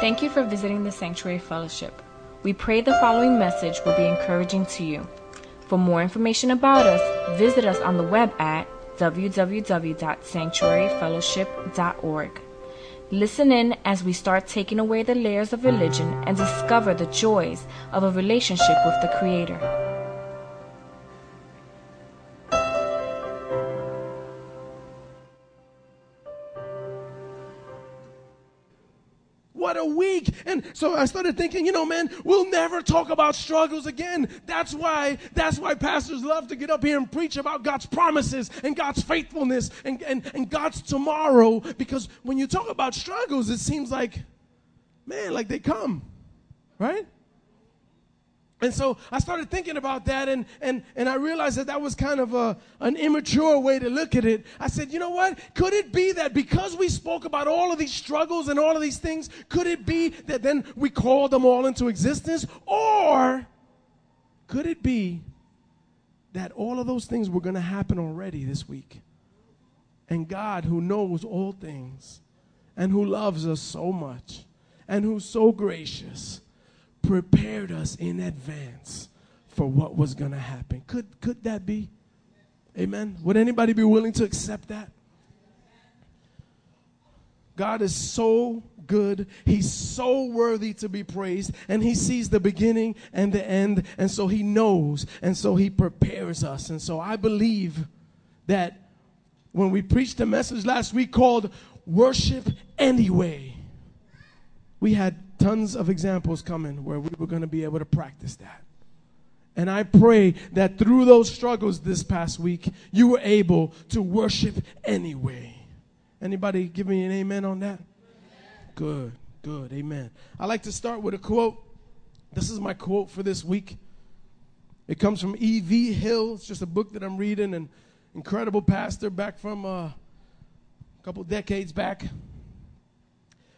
Thank you for visiting the Sanctuary Fellowship. We pray the following message will be encouraging to you. For more information about us, visit us on the web at www.sanctuaryfellowship.org. Listen in as we start taking away the layers of religion and discover the joys of a relationship with the Creator. So I started thinking, you know, man, we'll never talk about struggles again. That's why, that's why pastors love to get up here and preach about God's promises and God's faithfulness and, and, and God's tomorrow. Because when you talk about struggles, it seems like, man, like they come, right? And so I started thinking about that, and, and, and I realized that that was kind of a, an immature way to look at it. I said, you know what? Could it be that because we spoke about all of these struggles and all of these things, could it be that then we called them all into existence? Or could it be that all of those things were going to happen already this week? And God, who knows all things, and who loves us so much, and who's so gracious, prepared us in advance for what was going to happen. Could, could that be? Amen. Would anybody be willing to accept that? God is so good. He's so worthy to be praised. And He sees the beginning and the end. And so He knows. And so He prepares us. And so I believe that when we preached a message last week called Worship Anyway, we had tons of examples coming where we were going to be able to practice that. And I pray that through those struggles this past week, you were able to worship anyway. Anybody give me an amen on that? Good, good, amen. I like to start with a quote. This is my quote for this week. It comes from E.V. Hill. It's just a book that I'm reading, an incredible pastor back from uh, a couple decades back.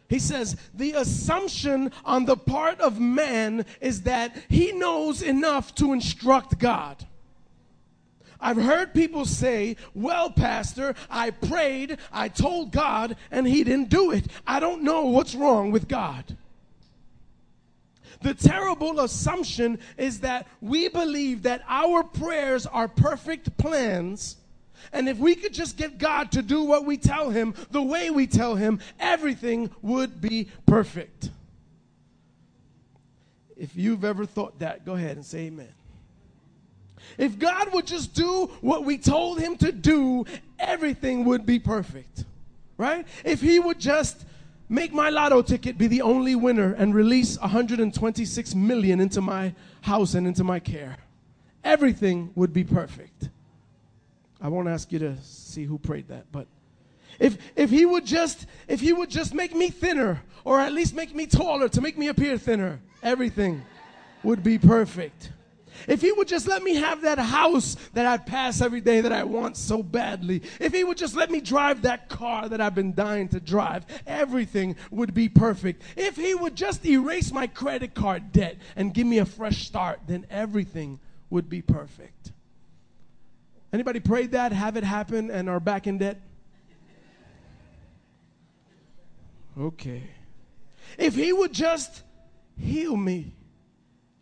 He says, the assumption on the part of man is that he knows enough to instruct God. I've heard people say, Well, Pastor, I prayed, I told God, and He didn't do it. I don't know what's wrong with God. The terrible assumption is that we believe that our prayers are perfect plans and if we could just get God to do what we tell him, the way we tell him, everything would be perfect. If you've ever thought that, go ahead and say amen. If God would just do what we told him to do, everything would be perfect. Right? If he would just make my lotto ticket be the only winner and release 126 million into my house and into my care, everything would be perfect. I won't ask you to see who prayed that, but if if he would just if he would just make me thinner or at least make me taller to make me appear thinner, everything would be perfect. If he would just let me have that house that I pass every day that I want so badly, if he would just let me drive that car that I've been dying to drive, everything would be perfect. If he would just erase my credit card debt and give me a fresh start, then everything would be perfect. Anybody prayed that, have it happen, and are back in debt? Okay. If he would just heal me,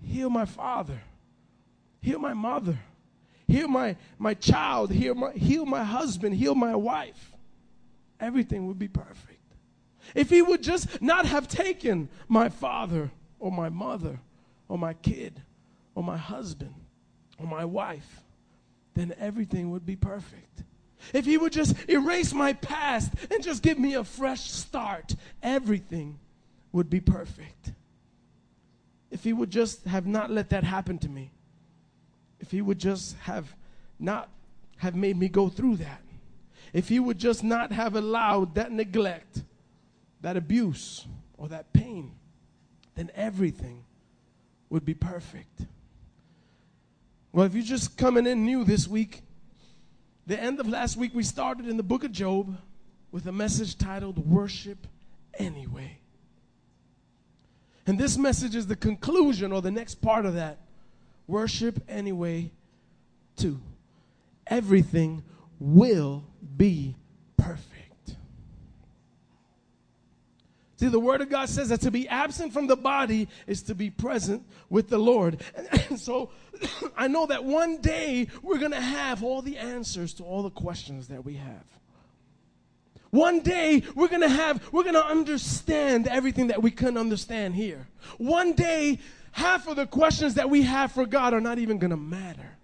heal my father, heal my mother, heal my, my child, heal my, heal my husband, heal my wife, everything would be perfect. If he would just not have taken my father or my mother or my kid or my husband or my wife, then everything would be perfect. If he would just erase my past and just give me a fresh start, everything would be perfect. If he would just have not let that happen to me, if he would just have not have made me go through that, if he would just not have allowed that neglect, that abuse, or that pain, then everything would be perfect. Well, if you're just coming in new this week, the end of last week we started in the book of Job with a message titled Worship Anyway. And this message is the conclusion or the next part of that. Worship anyway, too. Everything will be perfect. See, the Word of God says that to be absent from the body is to be present with the Lord. And, so I know that one day we're going to have all the answers to all the questions that we have. One day we're going to have, we're going to understand everything that we couldn't understand here. One day, half of the questions that we have for God are not even going to matter.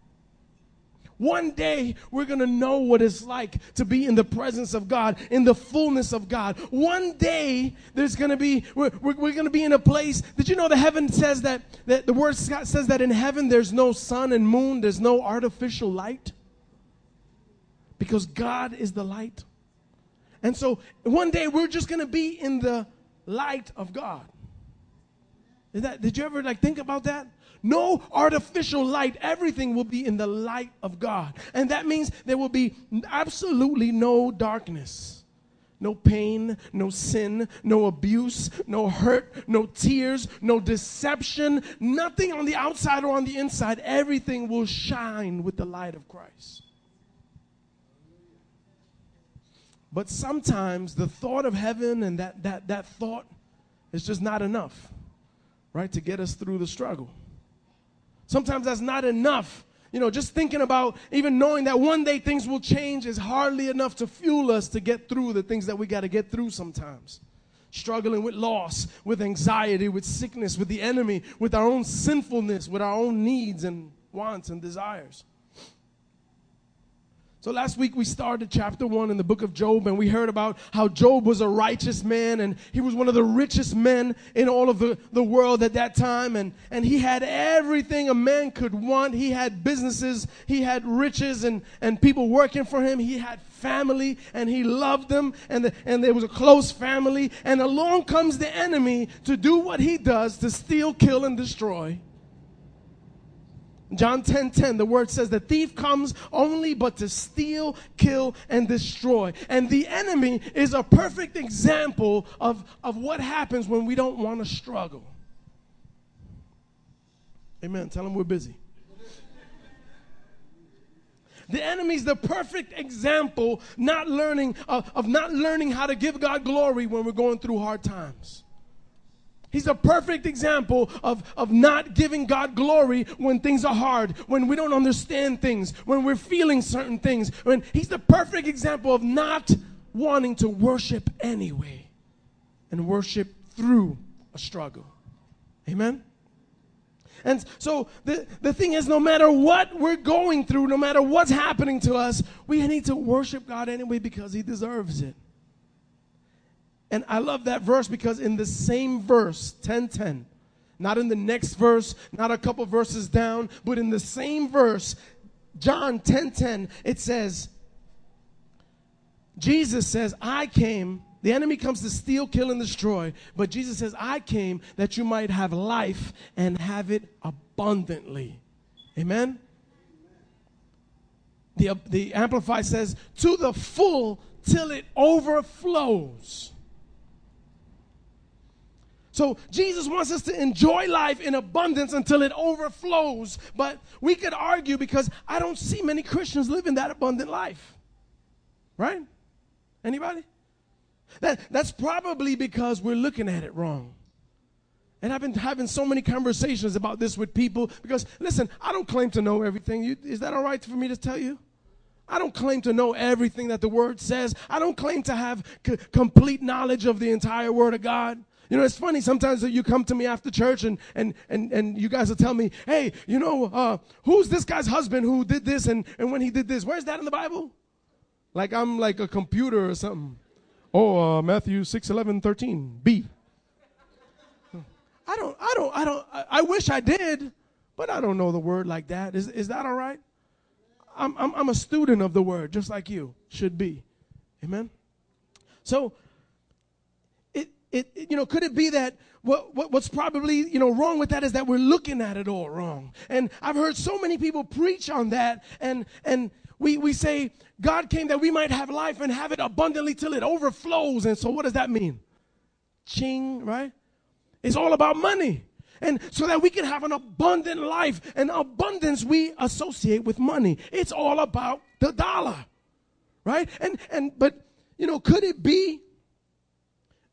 One day we're going to know what it's like to be in the presence of God, in the fullness of God. One day there's going to be, we're, we're, we're going to be in a place. Did you know the heaven says that, that the word says that in heaven there's no sun and moon, there's no artificial light? Because God is the light. And so one day we're just going to be in the light of God. That, did you ever like think about that? No artificial light. Everything will be in the light of God. And that means there will be absolutely no darkness. No pain, no sin, no abuse, no hurt, no tears, no deception, nothing on the outside or on the inside. Everything will shine with the light of Christ. But sometimes the thought of heaven and that, that, that thought is just not enough, right, to get us through the struggle. Sometimes that's not enough. You know, just thinking about even knowing that one day things will change is hardly enough to fuel us to get through the things that we got to get through sometimes. Struggling with loss, with anxiety, with sickness, with the enemy, with our own sinfulness, with our own needs and wants and desires. So last week we started chapter one in the book of Job, and we heard about how Job was a righteous man, and he was one of the richest men in all of the, the world at that time, and, and he had everything a man could want. He had businesses, he had riches, and, and people working for him. He had family, and he loved them, and, the, and there was a close family. And along comes the enemy to do what he does to steal, kill, and destroy. John 10 10, the word says, The thief comes only but to steal, kill, and destroy. And the enemy is a perfect example of, of what happens when we don't want to struggle. Amen. Tell them we're busy. The enemy's the perfect example not learning uh, of not learning how to give God glory when we're going through hard times. He's a perfect example of, of not giving God glory when things are hard, when we don't understand things, when we're feeling certain things. When he's the perfect example of not wanting to worship anyway and worship through a struggle. Amen? And so the, the thing is, no matter what we're going through, no matter what's happening to us, we need to worship God anyway because He deserves it. And I love that verse because in the same verse, 1010, not in the next verse, not a couple verses down, but in the same verse, John 1010, it says, Jesus says, I came, the enemy comes to steal, kill, and destroy, but Jesus says, I came that you might have life and have it abundantly. Amen? The, the Amplified says, to the full till it overflows. So Jesus wants us to enjoy life in abundance until it overflows. But we could argue because I don't see many Christians living that abundant life. Right? Anybody? That, that's probably because we're looking at it wrong. And I've been having so many conversations about this with people because, listen, I don't claim to know everything. You, is that all right for me to tell you? I don't claim to know everything that the Word says. I don't claim to have c- complete knowledge of the entire Word of God. You know, it's funny sometimes that you come to me after church and, and, and, and you guys will tell me, hey, you know, uh, who's this guy's husband who did this and, and when he did this? Where's that in the Bible? Like I'm like a computer or something. Oh, uh, Matthew 6, 11, 13, B. I don't, I don't, I don't, I, I wish I did, but I don't know the word like that. Is, is that all right? I'm, I'm, I'm a student of the word, just like you should be. Amen? So, it, you know, could it be that what, what, what's probably, you know, wrong with that is that we're looking at it all wrong. And I've heard so many people preach on that and, and we, we say God came that we might have life and have it abundantly till it overflows. And so what does that mean? Ching, right? It's all about money. And so that we can have an abundant life. And abundance we associate with money. It's all about the dollar. Right? And, and, but, you know, could it be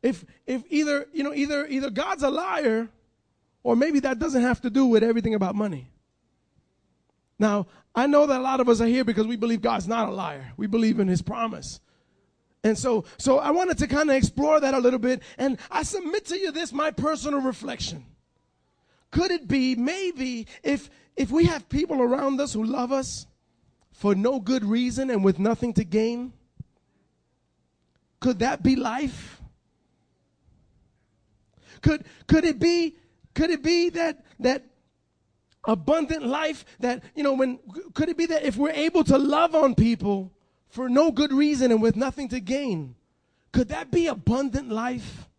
if if either you know either either God's a liar, or maybe that doesn't have to do with everything about money. Now I know that a lot of us are here because we believe God's not a liar. We believe in His promise. And so, so I wanted to kind of explore that a little bit. And I submit to you this, my personal reflection. Could it be maybe if, if we have people around us who love us for no good reason and with nothing to gain, could that be life? Could, could it be, could it be that, that abundant life that, you know, when, could it be that if we're able to love on people for no good reason and with nothing to gain. Could that be abundant life?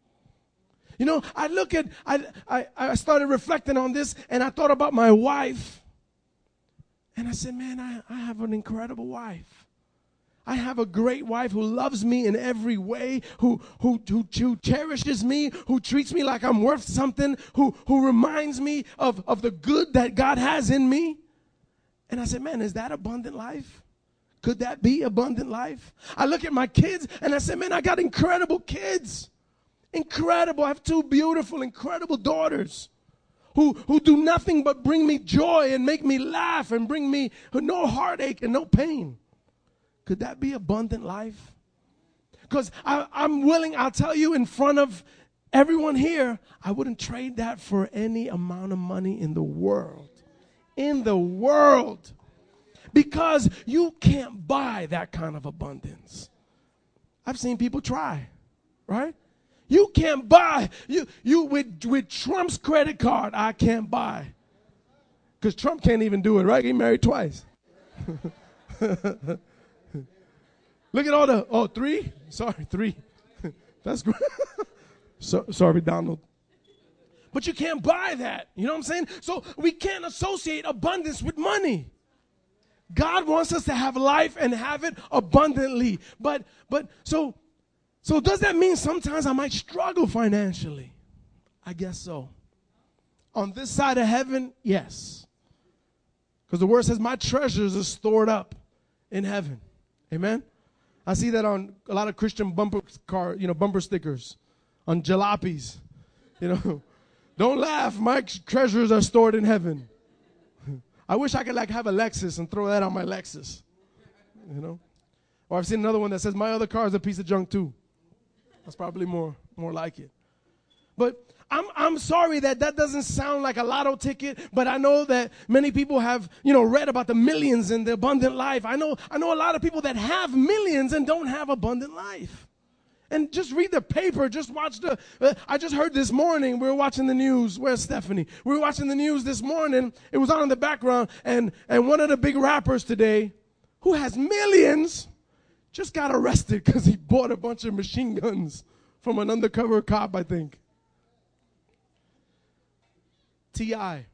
You know, I look at, I, I, I started reflecting on this and I thought about my wife. And I said, man, I, I have an incredible wife. I have a great wife who loves me in every way, who, who, who, who, cherishes me, who treats me like I'm worth something, who, who reminds me of, of the good that God has in me. And I said, man, is that abundant life? Could that be abundant life? I look at my kids and I said, man, I got incredible kids. Incredible. I have two beautiful, incredible daughters who, who do nothing but bring me joy and make me laugh and bring me no heartache and no pain. Could that be abundant life? Because I'm willing, I'll tell you in front of everyone here, I wouldn't trade that for any amount of money in the world. In the world because you can't buy that kind of abundance. I've seen people try, right? You can't buy you you with with Trump's credit card. I can't buy because Trump can't even do it, right? He married twice. Look at all the oh three. Sorry, three. That's great. so, sorry, Donald. But you can't buy that. You know what I'm saying? So we can't associate abundance with money. God wants us to have life and have it abundantly. But but so so does that mean sometimes I might struggle financially? I guess so. On this side of heaven, yes. Because the word says my treasures are stored up in heaven. Amen. I see that on a lot of Christian bumper car, you know, bumper stickers on jalopies. You know, don't laugh, my treasures are stored in heaven. I wish I could like have a Lexus and throw that on my Lexus. You know? Or I've seen another one that says my other car is a piece of junk too. That's probably more more like it. But I'm I'm sorry that that doesn't sound like a lotto ticket, but I know that many people have, you know, read about the millions and the abundant life. I know I know a lot of people that have millions and don't have abundant life. And just read the paper. Just watch the. Uh, I just heard this morning. We were watching the news. Where's Stephanie? We were watching the news this morning. It was on in the background, and and one of the big rappers today, who has millions, just got arrested because he bought a bunch of machine guns from an undercover cop. I think. T.I.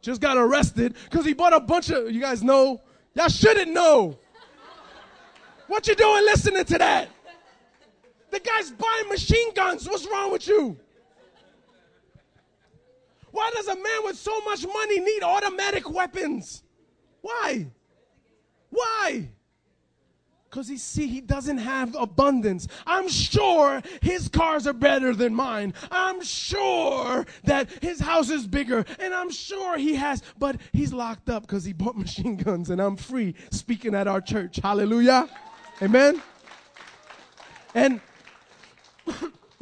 just got arrested because he bought a bunch of. You guys know? Y'all shouldn't know. What you doing listening to that? The guy's buying machine guns. What's wrong with you? Why does a man with so much money need automatic weapons? Why? Why? Because he see he doesn't have abundance. I'm sure his cars are better than mine. I'm sure that his house is bigger, and I'm sure he has, but he's locked up because he bought machine guns, and I'm free speaking at our church. Hallelujah. Amen. And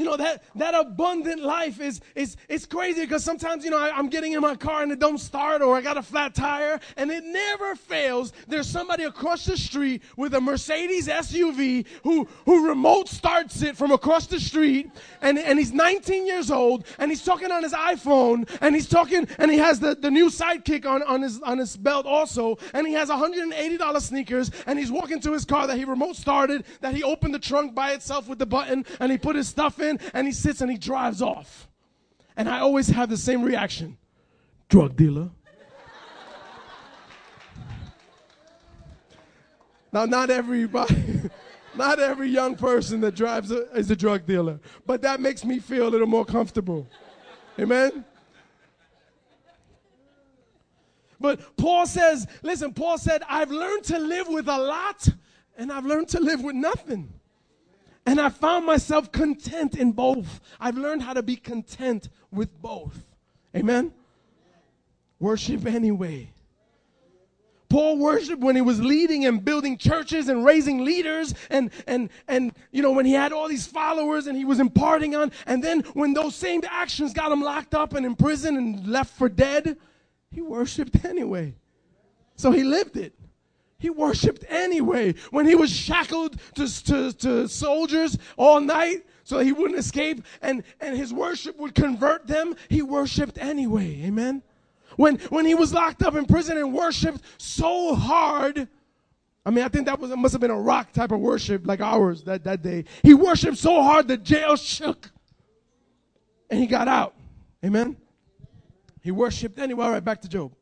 you know that that abundant life is is it's crazy because sometimes you know I, am getting in my car and it don't start or I got a flat tire and it never fails. There's somebody across the street with a Mercedes SUV who who remote starts it from across the street and and he's 19 years old and he's talking on his iPhone and he's talking and he has the, the new sidekick on on his on his belt also and he has 180 dollar sneakers and he's walking to his car that he remote started that he opened the trunk by itself with the button and he put his stuff in in and he sits and he drives off. And I always have the same reaction drug dealer. now, not everybody. Not every young person that drives a, is a drug dealer, but that makes me feel a little more comfortable. Amen? But Paul says, listen, Paul said, I've learned to live with a lot and I've learned to live with nothing. And I found myself content in both. I've learned how to be content with both. Amen? Worship anyway. Paul worshiped when he was leading and building churches and raising leaders and, and, and, you know, when he had all these followers and he was imparting on. And then when those same actions got him locked up and in prison and left for dead, he worshiped anyway. So he lived it. He worshiped anyway. When he was shackled to, to, to soldiers all night so he wouldn't escape and, and his worship would convert them, he worshiped anyway. Amen. When, when he was locked up in prison and worshiped so hard, I mean, I think that was, must have been a rock type of worship like ours that, that day. He worshiped so hard the jail shook and he got out. Amen. He worshiped anyway. All right, back to Job.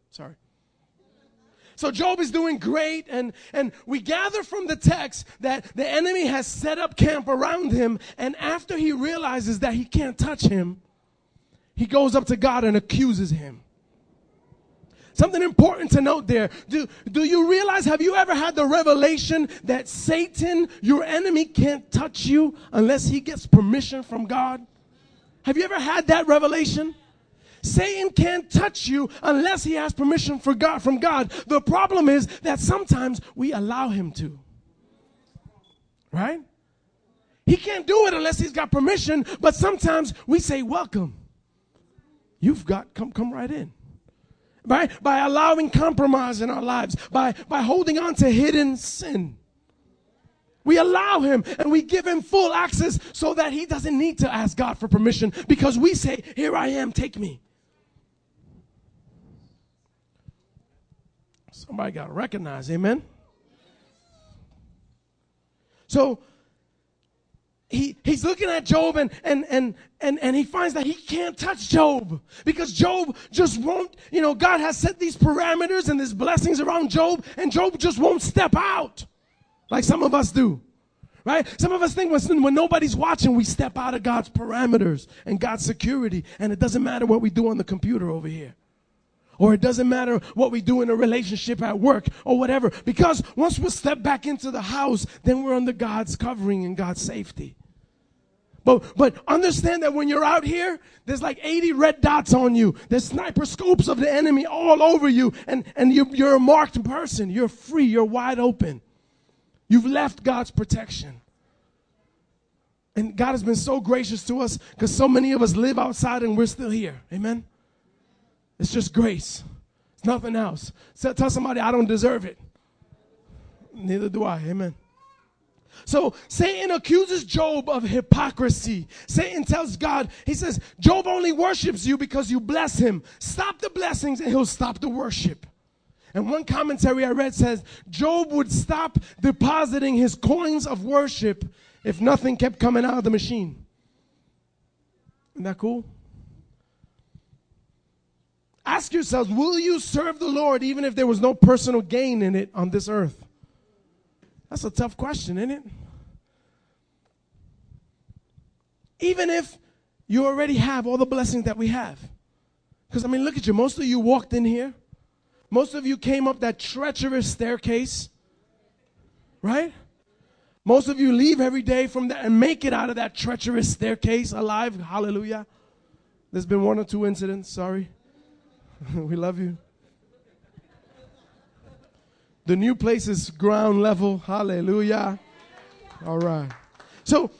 So Job is doing great, and, and we gather from the text that the enemy has set up camp around him, and after he realizes that he can't touch him, he goes up to God and accuses him. Something important to note there. Do, do you realize, have you ever had the revelation that Satan, your enemy, can't touch you unless he gets permission from God? Have you ever had that revelation? Satan can't touch you unless he has permission for God, from God. The problem is that sometimes we allow him to. Right? He can't do it unless he's got permission, but sometimes we say, Welcome. You've got, come, come right in by, by allowing compromise in our lives, by, by holding on to hidden sin. We allow him and we give him full access so that he doesn't need to ask God for permission because we say, Here I am, take me. Somebody got to recognize, amen? So he, he's looking at Job and, and, and, and, and he finds that he can't touch Job because Job just won't, you know, God has set these parameters and these blessings around Job and Job just won't step out like some of us do. Right? Some of us think when, when nobody's watching, we step out of God's parameters and God's security, and it doesn't matter what we do on the computer over here. Or it doesn't matter what we do in a relationship at work or whatever. Because once we step back into the house, then we're under God's covering and God's safety. But, but understand that when you're out here, there's like 80 red dots on you. There's sniper scopes of the enemy all over you. And, and you, you're a marked person. You're free. You're wide open. You've left God's protection. And God has been so gracious to us because so many of us live outside and we're still here. Amen. It's just grace. It's nothing else. So tell somebody I don't deserve it. Neither do I. Amen. So Satan accuses Job of hypocrisy. Satan tells God, he says, Job only worships you because you bless him. Stop the blessings and he'll stop the worship. And one commentary I read says, Job would stop depositing his coins of worship if nothing kept coming out of the machine. Isn't that cool? Ask yourselves, will you serve the Lord even if there was no personal gain in it on this earth? That's a tough question, isn't it? Even if you already have all the blessings that we have. Because, I mean, look at you. Most of you walked in here. Most of you came up that treacherous staircase. Right? Most of you leave every day from that and make it out of that treacherous staircase alive. Hallelujah. There's been one or two incidents. Sorry. we love you. The new place is ground level. Hallelujah. All right. So,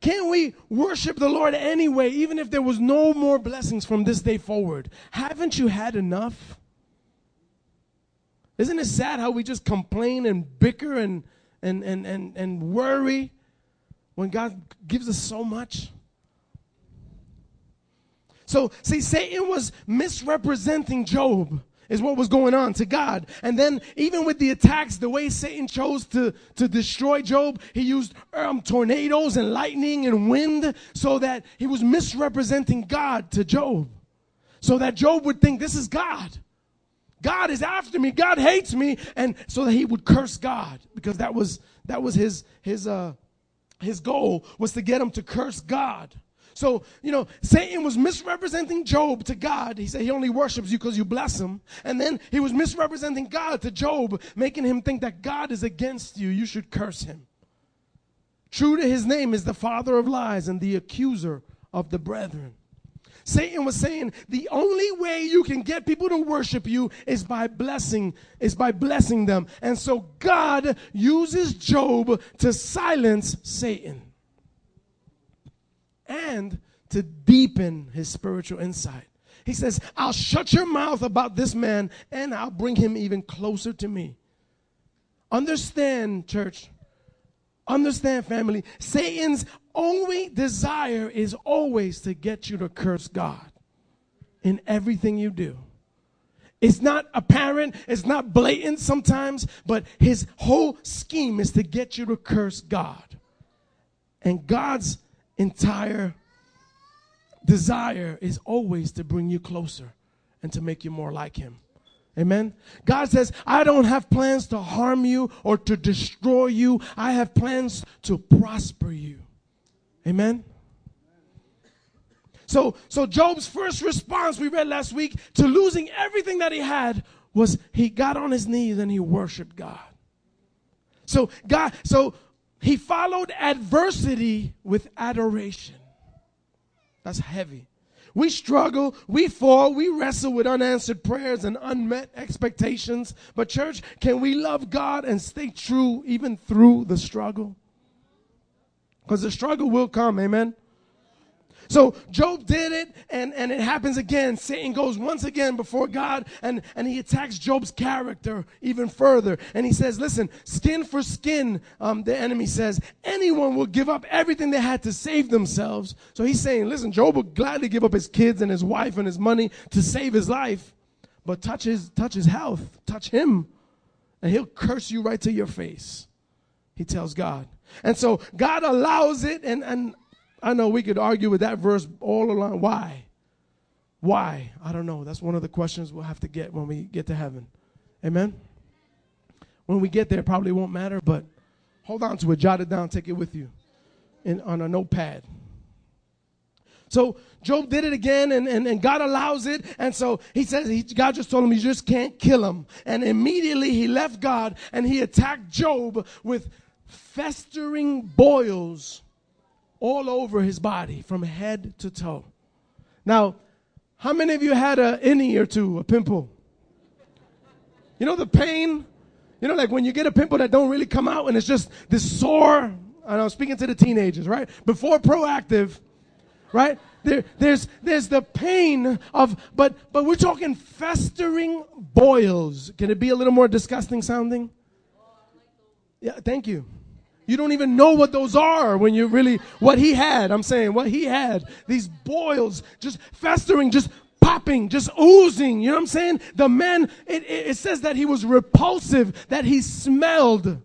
can we worship the Lord anyway, even if there was no more blessings from this day forward? Haven't you had enough? Isn't it sad how we just complain and bicker and, and, and, and, and worry when God gives us so much? So, see, Satan was misrepresenting Job, is what was going on to God. And then, even with the attacks, the way Satan chose to, to destroy Job, he used um, tornadoes and lightning and wind so that he was misrepresenting God to Job. So that Job would think, this is God. God is after me. God hates me. And so that he would curse God because that was, that was his, his, uh, his goal was to get him to curse God. So, you know, Satan was misrepresenting Job to God. He said he only worships you because you bless him. And then he was misrepresenting God to Job, making him think that God is against you. You should curse him. True to his name is the father of lies and the accuser of the brethren. Satan was saying the only way you can get people to worship you is by blessing, is by blessing them. And so God uses Job to silence Satan and to deepen his spiritual insight. He says, I'll shut your mouth about this man and I'll bring him even closer to me. Understand, church. Understand, family. Satan's only desire is always to get you to curse God in everything you do. It's not apparent, it's not blatant sometimes, but his whole scheme is to get you to curse God. And God's entire desire is always to bring you closer and to make you more like him. Amen. God says, I don't have plans to harm you or to destroy you. I have plans to prosper you. Amen. So, so Job's first response we read last week to losing everything that he had was he got on his knees and he worshiped God. So God, so he followed adversity with adoration. That's heavy. We struggle, we fall, we wrestle with unanswered prayers and unmet expectations. But, church, can we love God and stay true even through the struggle? Because the struggle will come, amen? So Job did it, and, and it happens again. Satan goes once again before God, and, and he attacks Job's character even further. And he says, Listen, skin for skin, um, the enemy says, anyone will give up everything they had to save themselves. So he's saying, Listen, Job will gladly give up his kids and his wife and his money to save his life, but touch his, touch his health, touch him, and he'll curse you right to your face. He tells God. And so God allows it, and, and I know we could argue with that verse all along. Why? Why? I don't know. That's one of the questions we'll have to get when we get to heaven. Amen? When we get there, probably won't matter, but hold on to it, jot it down, take it with you in, on a notepad. So Job did it again, and, and, and God allows it. And so he says, he, God just told him, you just can't kill him. And immediately he left God and he attacked Job with festering boils all over his body from head to toe. Now, how many of you had an innie or two, a pimple? You know the pain? You know, like when you get a pimple that don't really come out and it's just this sore. And I'm speaking to the teenagers, right? Before Proactiv, right? There, there's, there's the pain of, but, but we're talking festering boils. Can it be a little more disgusting sounding? Yeah, thank you. You don't even know what those are when you really, what he had. I'm saying what he had. These boils just festering, just popping, just oozing. You know what I'm saying? The man, it, it, it says that he was repulsive, that he smelled.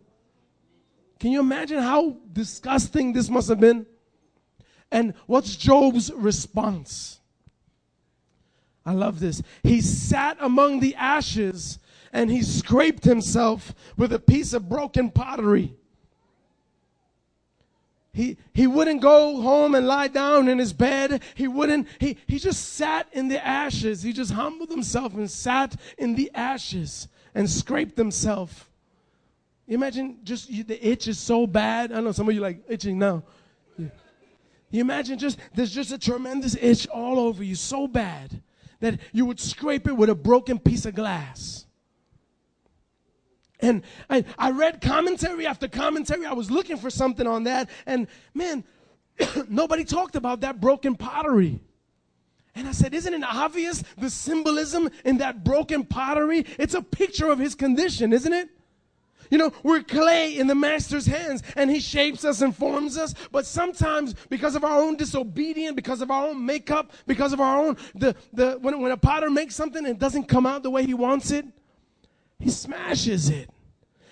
Can you imagine how disgusting this must have been? And what's Job's response? I love this. He sat among the ashes and he scraped himself with a piece of broken pottery. He, he wouldn't go home and lie down in his bed. He wouldn't, he, he just sat in the ashes. He just humbled himself and sat in the ashes and scraped himself. Imagine just you, the itch is so bad. I know some of you like itching now. You, you imagine just, there's just a tremendous itch all over you, so bad that you would scrape it with a broken piece of glass. And I, I read commentary after commentary. I was looking for something on that. And man, nobody talked about that broken pottery. And I said, Isn't it obvious the symbolism in that broken pottery? It's a picture of his condition, isn't it? You know, we're clay in the master's hands and he shapes us and forms us. But sometimes because of our own disobedience, because of our own makeup, because of our own, the, the, when, when a potter makes something and it doesn't come out the way he wants it, he smashes it.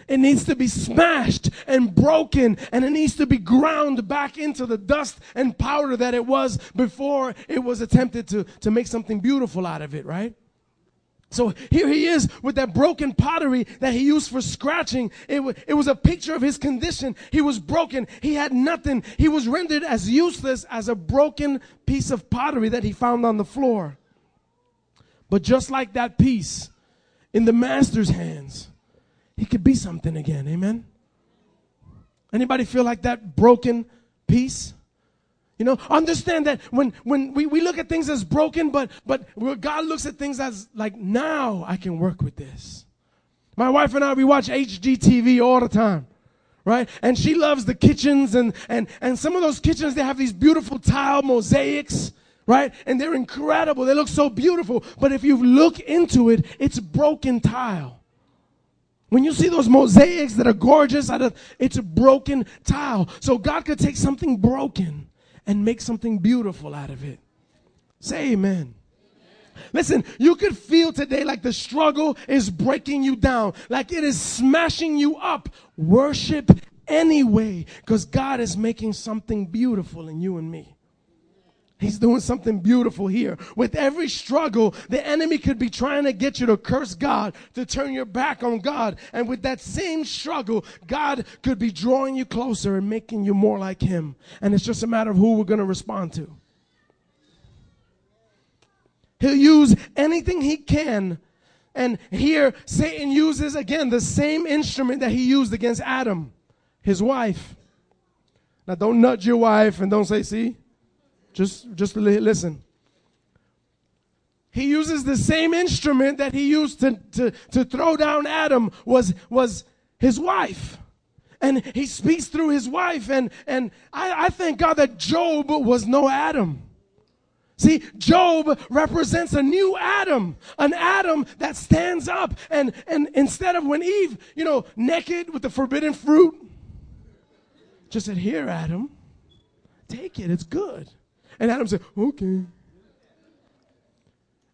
It needs to be smashed and broken, and it needs to be ground back into the dust and powder that it was before it was attempted to, to make something beautiful out of it, right? So here he is with that broken pottery that he used for scratching. It, w- it was a picture of his condition. He was broken. He had nothing. He was rendered as useless as a broken piece of pottery that he found on the floor. But just like that piece, in the master's hands, he could be something again. Amen. Anybody feel like that broken piece? You know, understand that when, when we, we look at things as broken, but, but God looks at things as like, now I can work with this. My wife and I, we watch HGTV all the time, right? And she loves the kitchens and, and, and some of those kitchens, they have these beautiful tile mosaics, right? And they're incredible. They look so beautiful. But if you look into it, it's broken tile. When you see those mosaics that are gorgeous, it's a broken tile. So God could take something broken and make something beautiful out of it. Say amen. Listen, you could feel today like the struggle is breaking you down, like it is smashing you up. Worship anyway, because God is making something beautiful in you and me. He's doing something beautiful here. With every struggle, the enemy could be trying to get you to curse God, to turn your back on God. And with that same struggle, God could be drawing you closer and making you more like Him. And it's just a matter of who we're going to respond to. He'll use anything he can. And here, Satan uses again the same instrument that he used against Adam, his wife. Now, don't nudge your wife and don't say, see, just, just listen. He uses the same instrument that he used to, to, to throw down Adam was, was his wife. And he speaks through his wife. And, and I, I thank God that Job was no Adam. See, Job represents a new Adam, an Adam that stands up. And, and instead of when Eve, you know, naked with the forbidden fruit, just said, Here, Adam, take it, it's good. And Adam said, okay.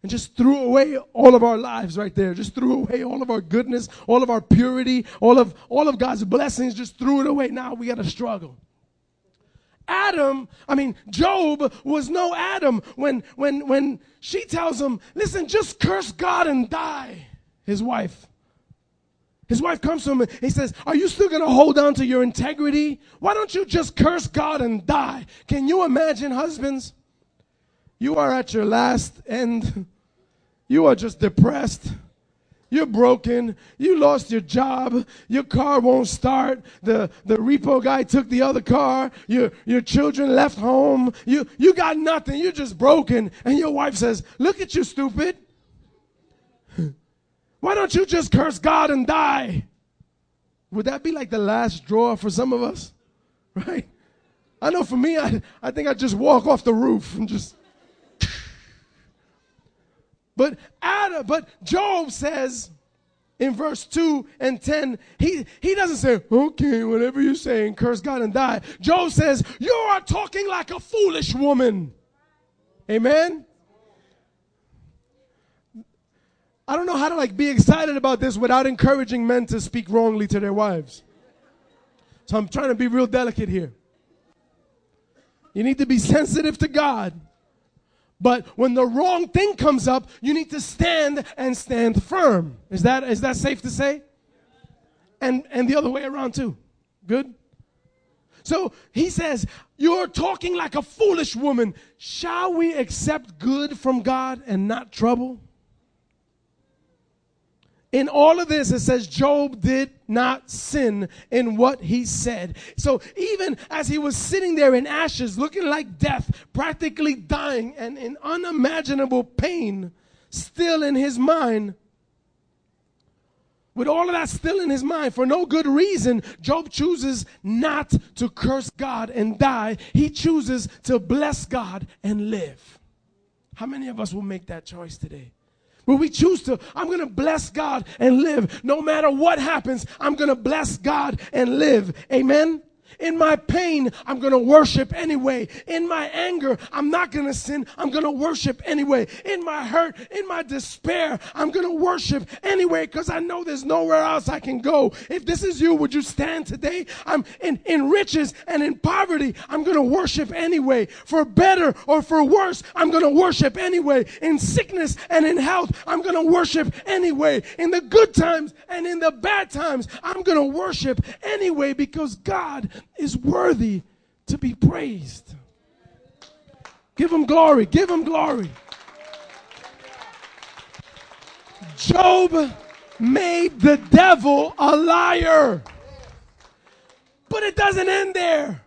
And just threw away all of our lives right there. Just threw away all of our goodness, all of our purity, all of, all of God's blessings, just threw it away. Now we got to struggle. Adam, I mean, Job was no Adam when, when, when she tells him, listen, just curse God and die. His wife. His wife comes to him and he says, Are you still going to hold on to your integrity? Why don't you just curse God and die? Can you imagine, husbands? You are at your last end. You are just depressed. You're broken. You lost your job. Your car won't start. The, the repo guy took the other car. Your, your children left home. You, you got nothing. You're just broken. And your wife says, Look at you, stupid. Why don't you just curse God and die? Would that be like the last draw for some of us? Right? I know for me, I, I think I'd just walk off the roof and just. But Adam, but Job says in verse 2 and 10, he, he doesn't say, okay, whatever you say, and curse God and die. Job says, You are talking like a foolish woman. Amen? I don't know how to like be excited about this without encouraging men to speak wrongly to their wives. So I'm trying to be real delicate here. You need to be sensitive to God. But when the wrong thing comes up, you need to stand and stand firm. Is that is that safe to say? And and the other way around too. Good? So he says, You're talking like a foolish woman. Shall we accept good from God and not trouble? In all of this, it says Job did not sin in what he said. So even as he was sitting there in ashes, looking like death, practically dying and in unimaginable pain, still in his mind, with all of that still in his mind, for no good reason, Job chooses not to curse God and die. He chooses to bless God and live. How many of us will make that choice today? We choose to, I'm going to bless God and live. No matter what happens, I'm going to bless God and live. Amen. In my pain, I'm going to worship anyway. In my anger, I'm not going to sin. I'm going to worship anyway. In my hurt, in my despair, I'm going to worship anyway because I know there's nowhere else I can go. If this is you, would you stand today? I'm in, in riches and in poverty. I'm going to worship anyway. For better or for worse, I'm going to worship anyway. In sickness and in health, I'm going to worship anyway. In the good times and in the bad times, I'm going to worship anyway because God is worthy to be praised. Give him glory. Give him glory. Job made the devil a liar. But it doesn't end there.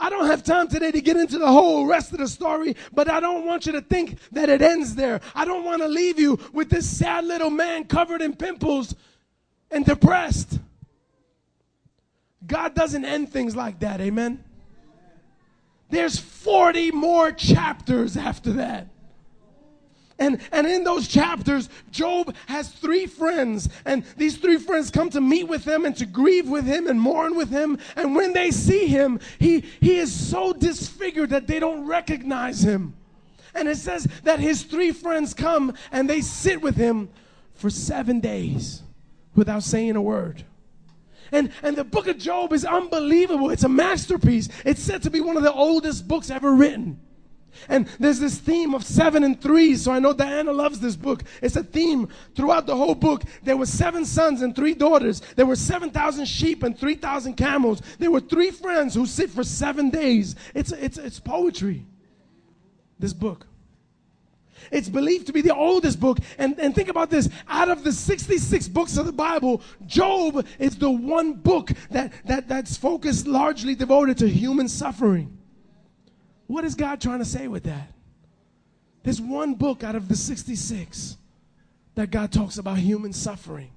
I don't have time today to get into the whole rest of the story, but I don't want you to think that it ends there. I don't want to leave you with this sad little man covered in pimples and depressed. God doesn't end things like that, amen? There's 40 more chapters after that. And, and in those chapters, Job has three friends, and these three friends come to meet with him and to grieve with him and mourn with him. And when they see him, he, he is so disfigured that they don't recognize him. And it says that his three friends come and they sit with him for seven days without saying a word. And, and the book of Job is unbelievable. It's a masterpiece. It's said to be one of the oldest books ever written. And there's this theme of seven and three. So I know Diana loves this book. It's a theme throughout the whole book. There were seven sons and three daughters. There were 7,000 sheep and 3,000 camels. There were three friends who sit for seven days. It's, it's, it's poetry, this book. It's believed to be the oldest book. And, and think about this out of the 66 books of the Bible, Job is the one book that, that, that's focused largely devoted to human suffering. What is God trying to say with that? There's one book out of the 66 that God talks about human suffering.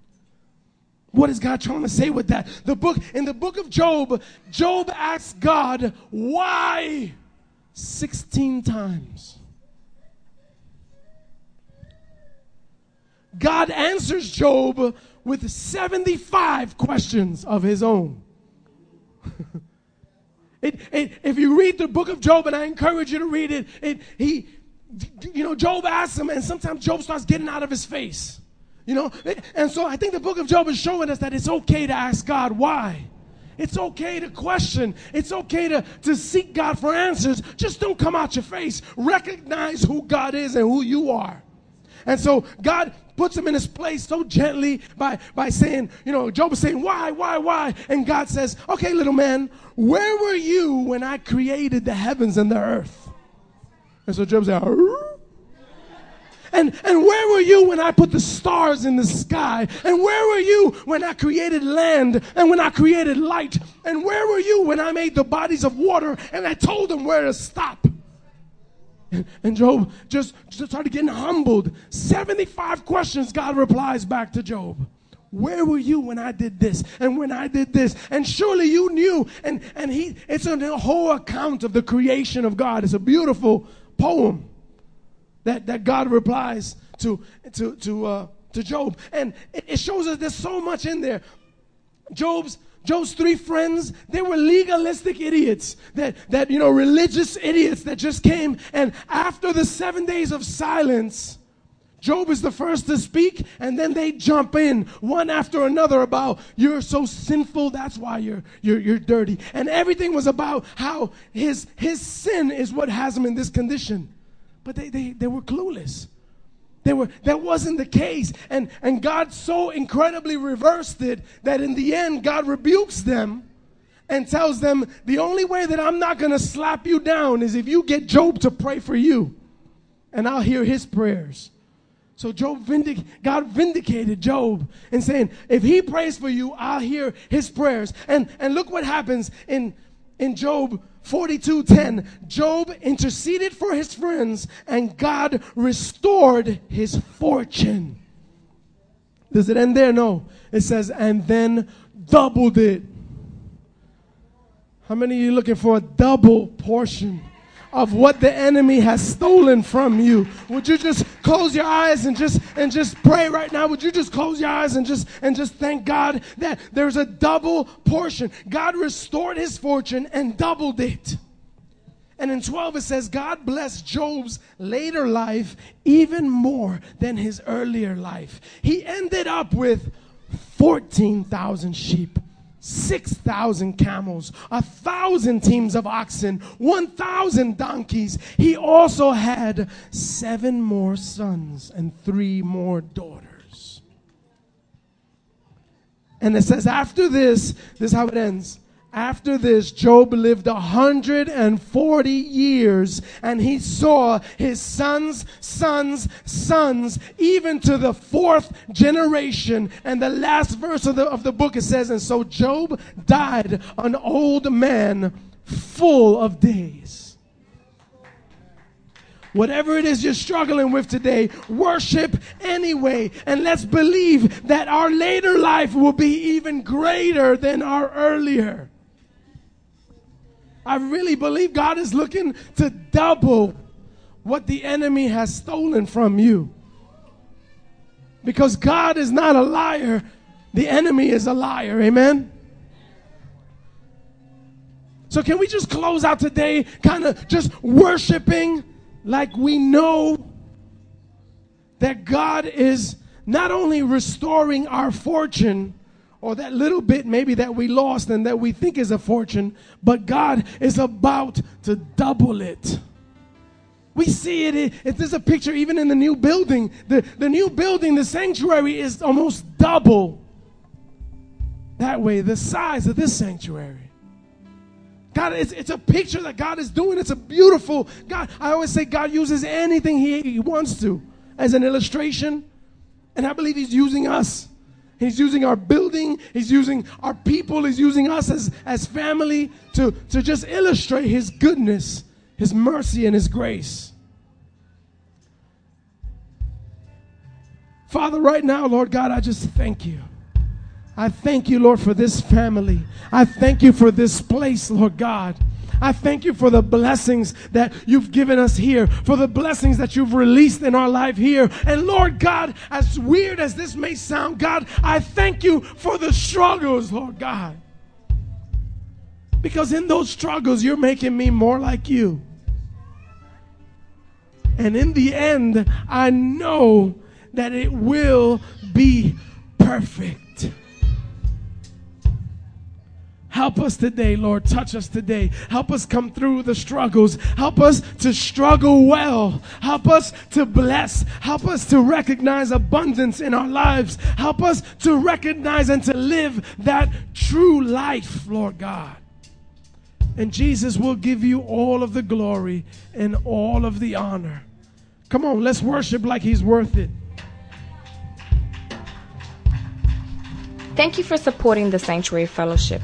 What is God trying to say with that? The book in the book of Job, Job asks God, "Why?" 16 times. God answers Job with 75 questions of his own. It, it, if you read the book of Job, and I encourage you to read it, it, he, you know, Job asks him, and sometimes Job starts getting out of his face. You know, and so I think the book of Job is showing us that it's okay to ask God why. It's okay to question. It's okay to, to seek God for answers. Just don't come out your face. Recognize who God is and who you are. And so God puts him in his place so gently by, by saying, you know, Job is saying, why, why, why? And God says, okay, little man, where were you when I created the heavens and the earth? And so Job said, and, and where were you when I put the stars in the sky? And where were you when I created land and when I created light? And where were you when I made the bodies of water and I told them where to stop? And Job just, just started getting humbled. 75 questions God replies back to Job. Where were you when I did this and when I did this? And surely you knew. And, and he, it's a whole account of the creation of God. It's a beautiful poem that, that God replies to, to, to, uh, to Job. And it, it shows us there's so much in there. Job's Job's three friends, they were legalistic idiots, that, that, you know, religious idiots that just came. And after the seven days of silence, Job is the first to speak, and then they jump in one after another about you're so sinful, that's why you're you're you're dirty. And everything was about how his his sin is what has him in this condition. But they they, they were clueless. They were, that wasn't the case. And, and God so incredibly reversed it that in the end, God rebukes them and tells them, The only way that I'm not going to slap you down is if you get Job to pray for you, and I'll hear his prayers. So Job vindic- God vindicated Job and saying, if he prays for you, I'll hear his prayers. And and look what happens in in Job 42:10, Job interceded for his friends and God restored his fortune. Does it end there? No. It says, and then doubled it. How many of you looking for a double portion? Of what the enemy has stolen from you. Would you just close your eyes and just and just pray right now? Would you just close your eyes and just and just thank God that there's a double portion. God restored his fortune and doubled it. And in 12 it says God blessed Job's later life even more than his earlier life. He ended up with 14,000 sheep 6,000 camels, a thousand teams of oxen, 1,000 donkeys. He also had seven more sons and three more daughters. And it says, after this, this is how it ends. After this, Job lived a 140 years and he saw his sons, sons, sons, even to the fourth generation. And the last verse of the, of the book it says, And so Job died an old man full of days. Whatever it is you're struggling with today, worship anyway. And let's believe that our later life will be even greater than our earlier. I really believe God is looking to double what the enemy has stolen from you. Because God is not a liar, the enemy is a liar. Amen? So, can we just close out today kind of just worshiping like we know that God is not only restoring our fortune, or that little bit maybe that we lost and that we think is a fortune, but God is about to double it. We see it, if there's a picture even in the new building. The, the new building, the sanctuary is almost double that way, the size of this sanctuary. God, it's, it's a picture that God is doing. It's a beautiful God. I always say God uses anything he, he wants to as an illustration. And I believe He's using us He's using our building, He's using our people, He's using us as, as family to, to just illustrate His goodness, His mercy, and His grace. Father, right now, Lord God, I just thank you. I thank you, Lord, for this family. I thank you for this place, Lord God. I thank you for the blessings that you've given us here, for the blessings that you've released in our life here. And Lord God, as weird as this may sound, God, I thank you for the struggles, Lord God. Because in those struggles, you're making me more like you. And in the end, I know that it will be perfect. Help us today, Lord. Touch us today. Help us come through the struggles. Help us to struggle well. Help us to bless. Help us to recognize abundance in our lives. Help us to recognize and to live that true life, Lord God. And Jesus will give you all of the glory and all of the honor. Come on, let's worship like He's worth it. Thank you for supporting the Sanctuary Fellowship.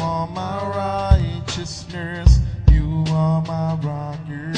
are my righteousness. You are my rocker.